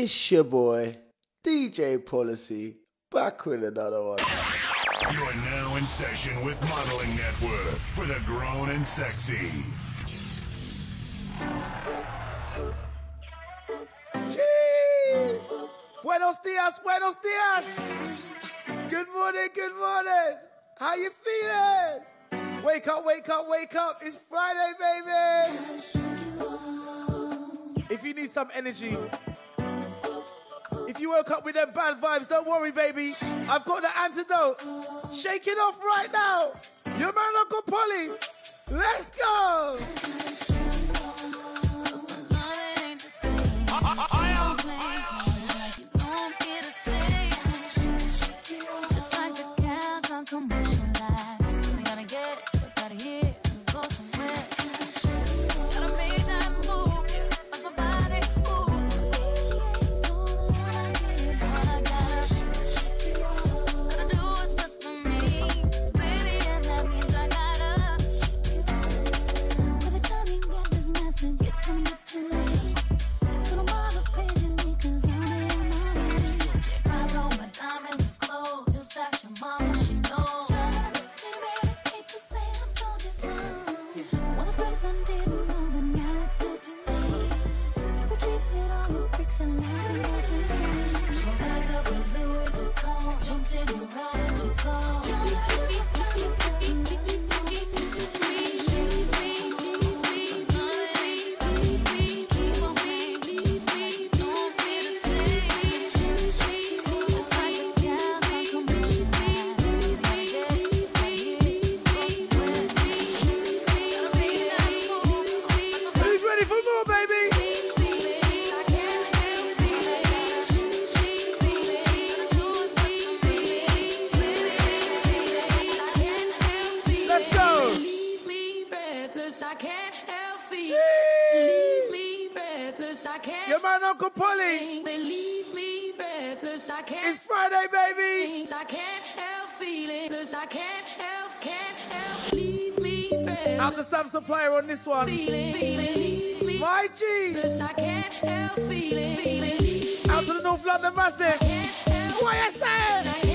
It's your boy, DJ Policy, back with another one. You are now in session with Modelling Network for the grown and sexy. Cheese! Buenos dias, buenos dias! Good morning, good morning! How you feeling? Wake up, wake up, wake up! It's Friday, baby! If you need some energy, if you woke up with them bad vibes, don't worry, baby. I've got the antidote. Shake it off right now. Your man, Uncle Polly. Let's go. I can't help feeling. Jeez. Leave me breathless, I can't. Your man, Uncle Polly. They leave me breathless, I can't. It's Friday, baby. I can't help feeling. 'cause I can't help, can't help. Leave me breathless. Out to Sam Supplier on this one. feeling, feeling. My G. I can't help feeling, feeling. Out to the North London Massive. What you saying?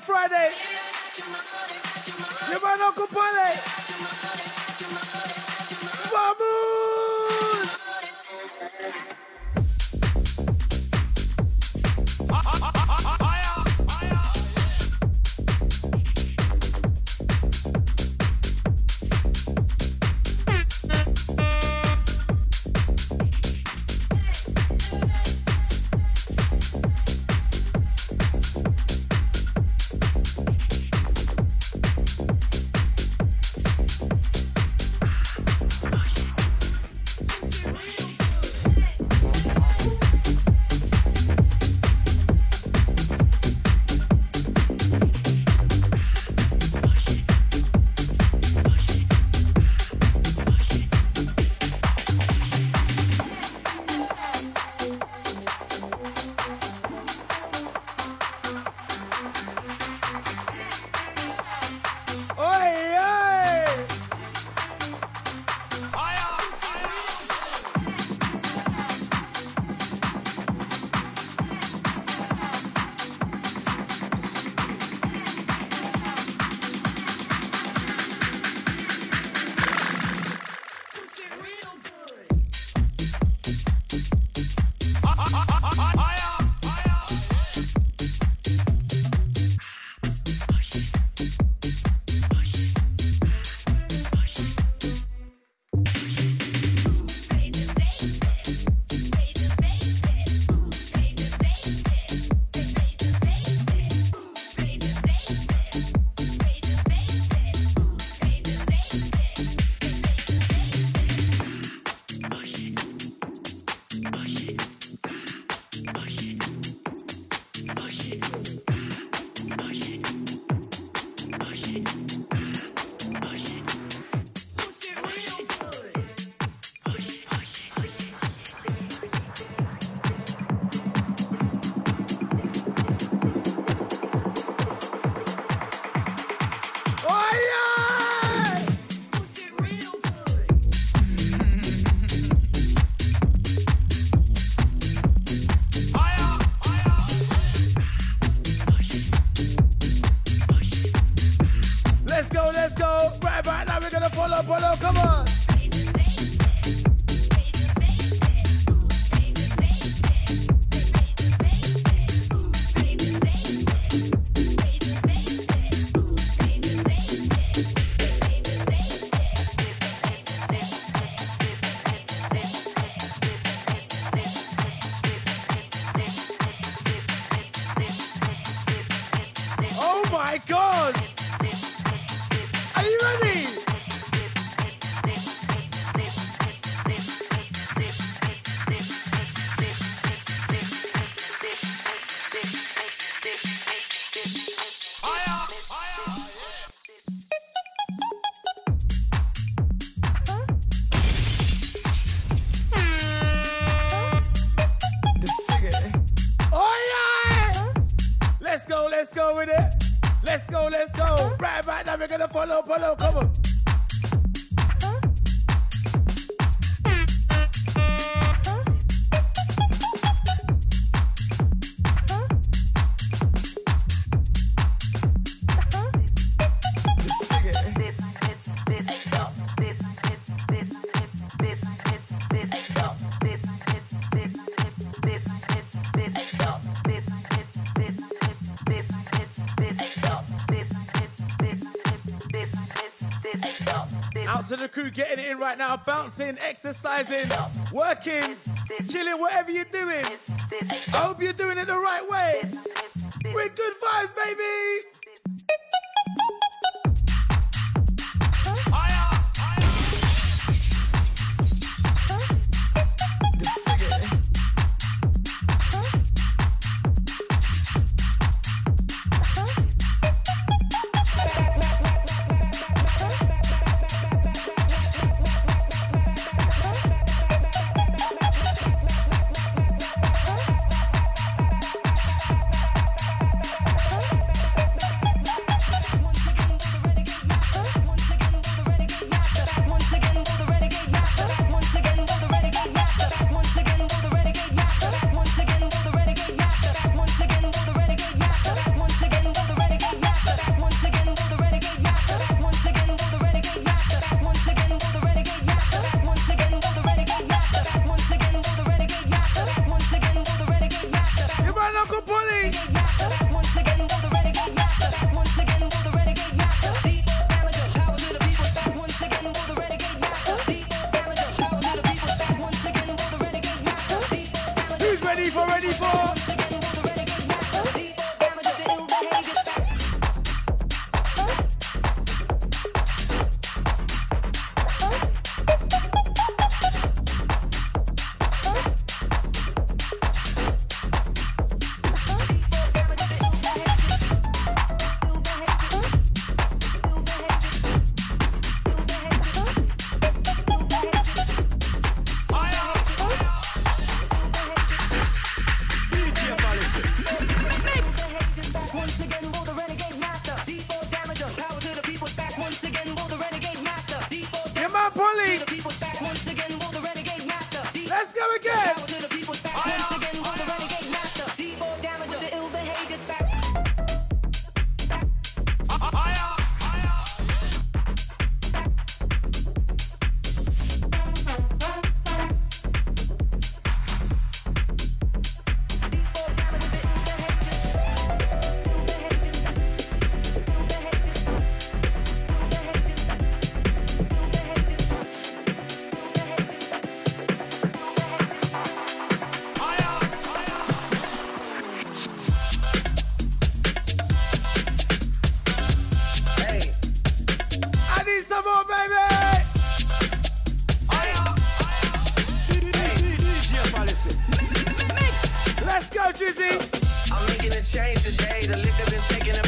Friday. You're my Uncle go. crew getting it in right now, bouncing, exercising, working, chilling, whatever you're doing. I hope you're doing it the right way. With good vibes, baby. seconds, taking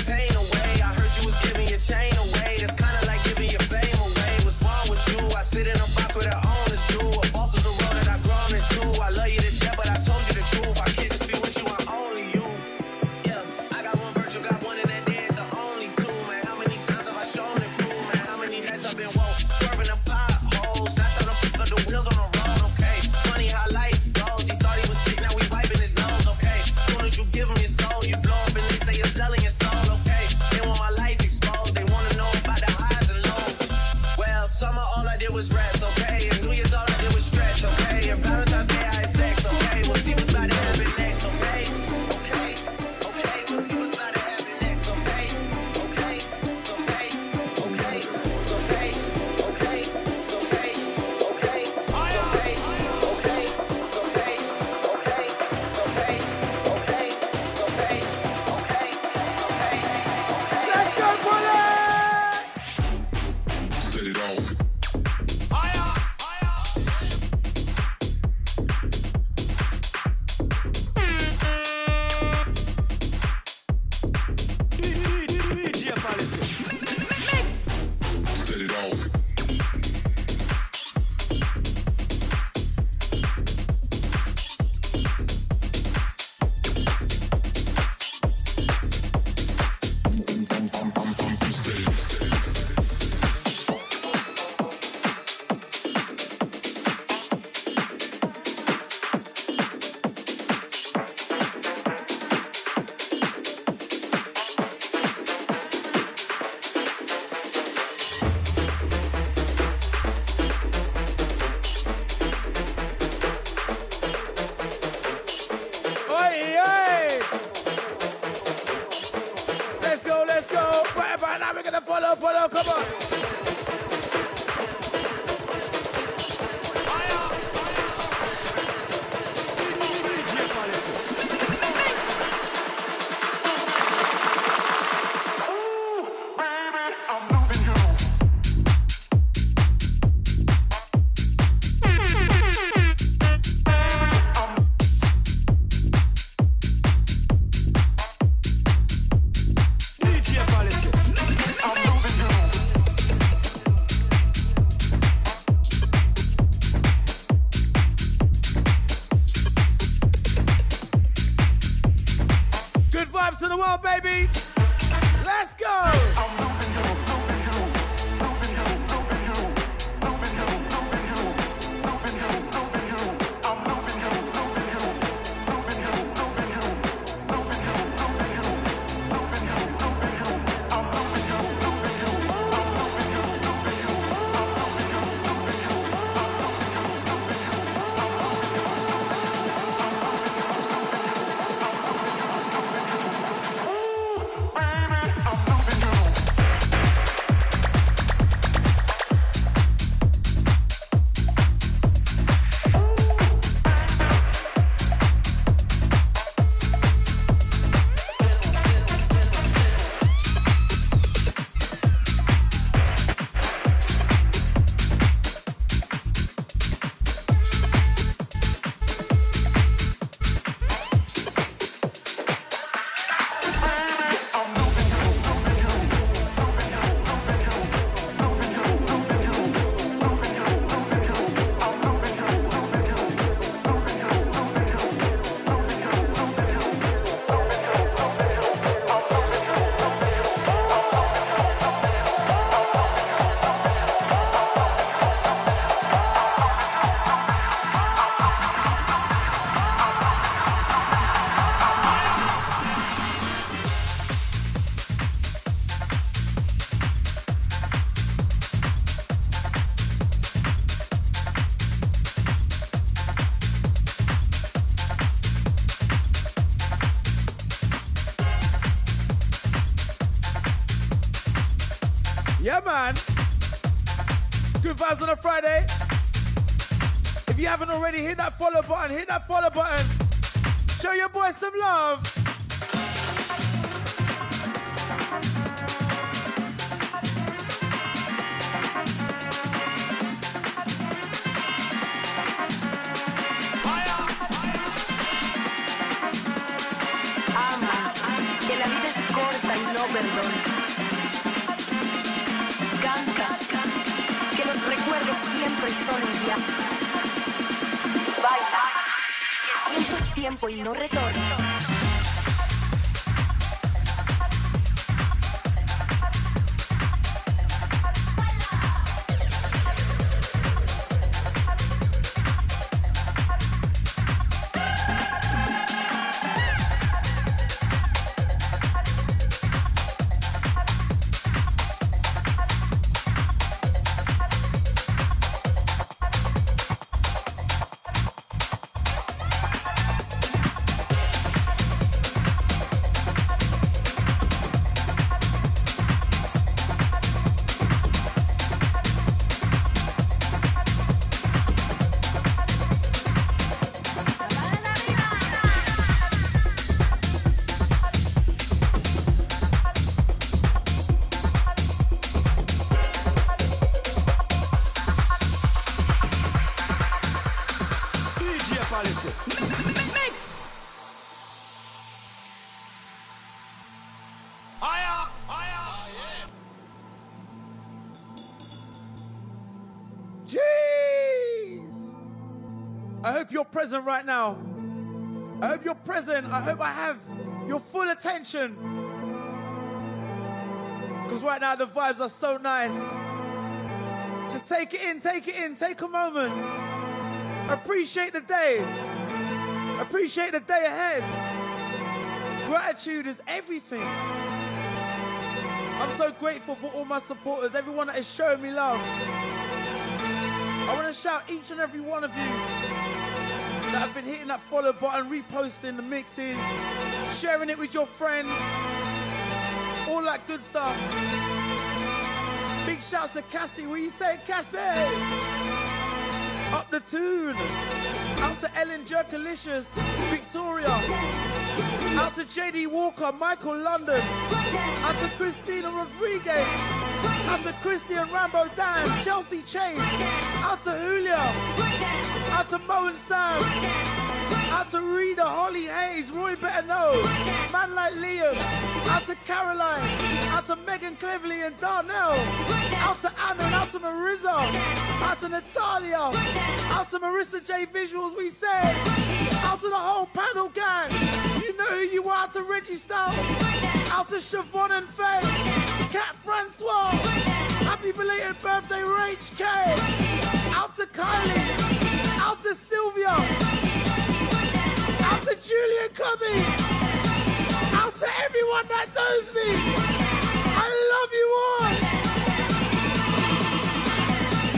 Come on, baby. Let's go. follow button. Hit that follow button. Show your boy some love. Ama, que la vida es corta y no perdona. Canta, que los recuerdos siempre son ya. Y no retorna. DJ apareceu. Jeez! I hope you're present right now. I hope you're present. I hope I have your full attention. Because right now the vibes are so nice. Just take it in, take it in, take a moment. Appreciate the day. Appreciate the day ahead. Gratitude is everything. I'm so grateful for all my supporters, everyone that is showing me love. I want to shout each and every one of you that have been hitting that follow button, reposting the mixes, sharing it with your friends, all that good stuff. Big shouts to Cassie. What you say, Cassie? The tune. Out to Ellen Jerkalicious, Victoria. Out to JD Walker, Michael London. Out to Christina Rodriguez. Out to Christian Rambo Dan, Chelsea Chase. Out to Julio. Out to Mo and Sam. Out to Rita, Holly Hayes, Roy Better Know. Man like Liam. Out to Caroline. Out to Megan Cleverly and Darnell. Out to Amin. Out to Marissa. Out to Natalia. Out to Marissa J Visuals, we say. Out to the whole panel gang. You know who you are. Out to Reggie Styles. Out to Siobhan and Faye. Cat Francois. Happy belated birthday, Rach K. Out to Kylie. Out to Sylvia. To Julian Cubby. Out to everyone that knows me. I love you all.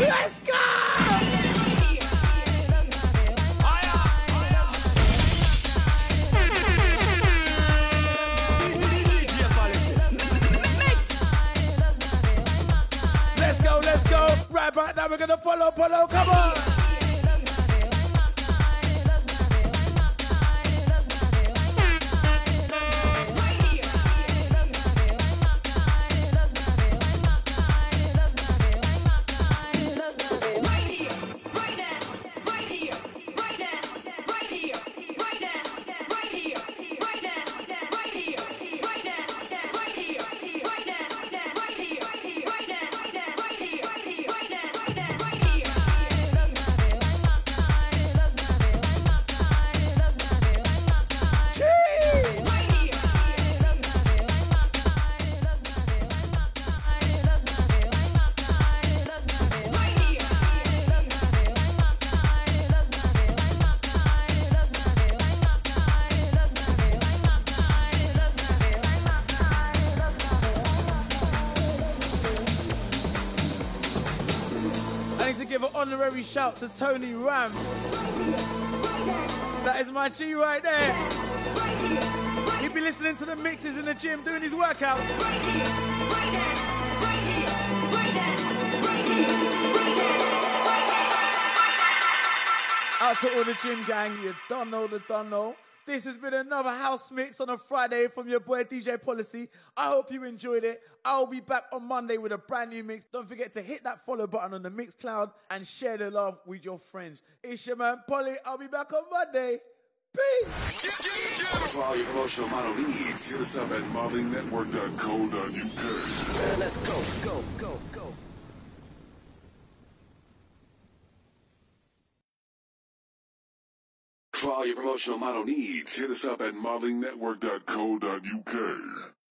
Let's go. Let's go, let's go. Right about now, we're gonna follow Polo. Come on. Shout to Tony Ram. That is my G right there. He'd be listening to the mixes in the gym doing his workouts. Out to all the gym gang, you don't know the don't know. This has been another house mix on a Friday from your boy DJ Policy. I hope you enjoyed it. I'll be back on Monday with a brand new mix. Don't forget to hit that follow button on the Mixcloud and share the love with your friends. It's your man Polly. I'll be back on Monday. Peace. For all your promotional model needs, hit us up at modelingnetwork.co.uk. Let's go, go, go, go. For all your promotional model needs, hit us up at modelingnetwork.co.uk.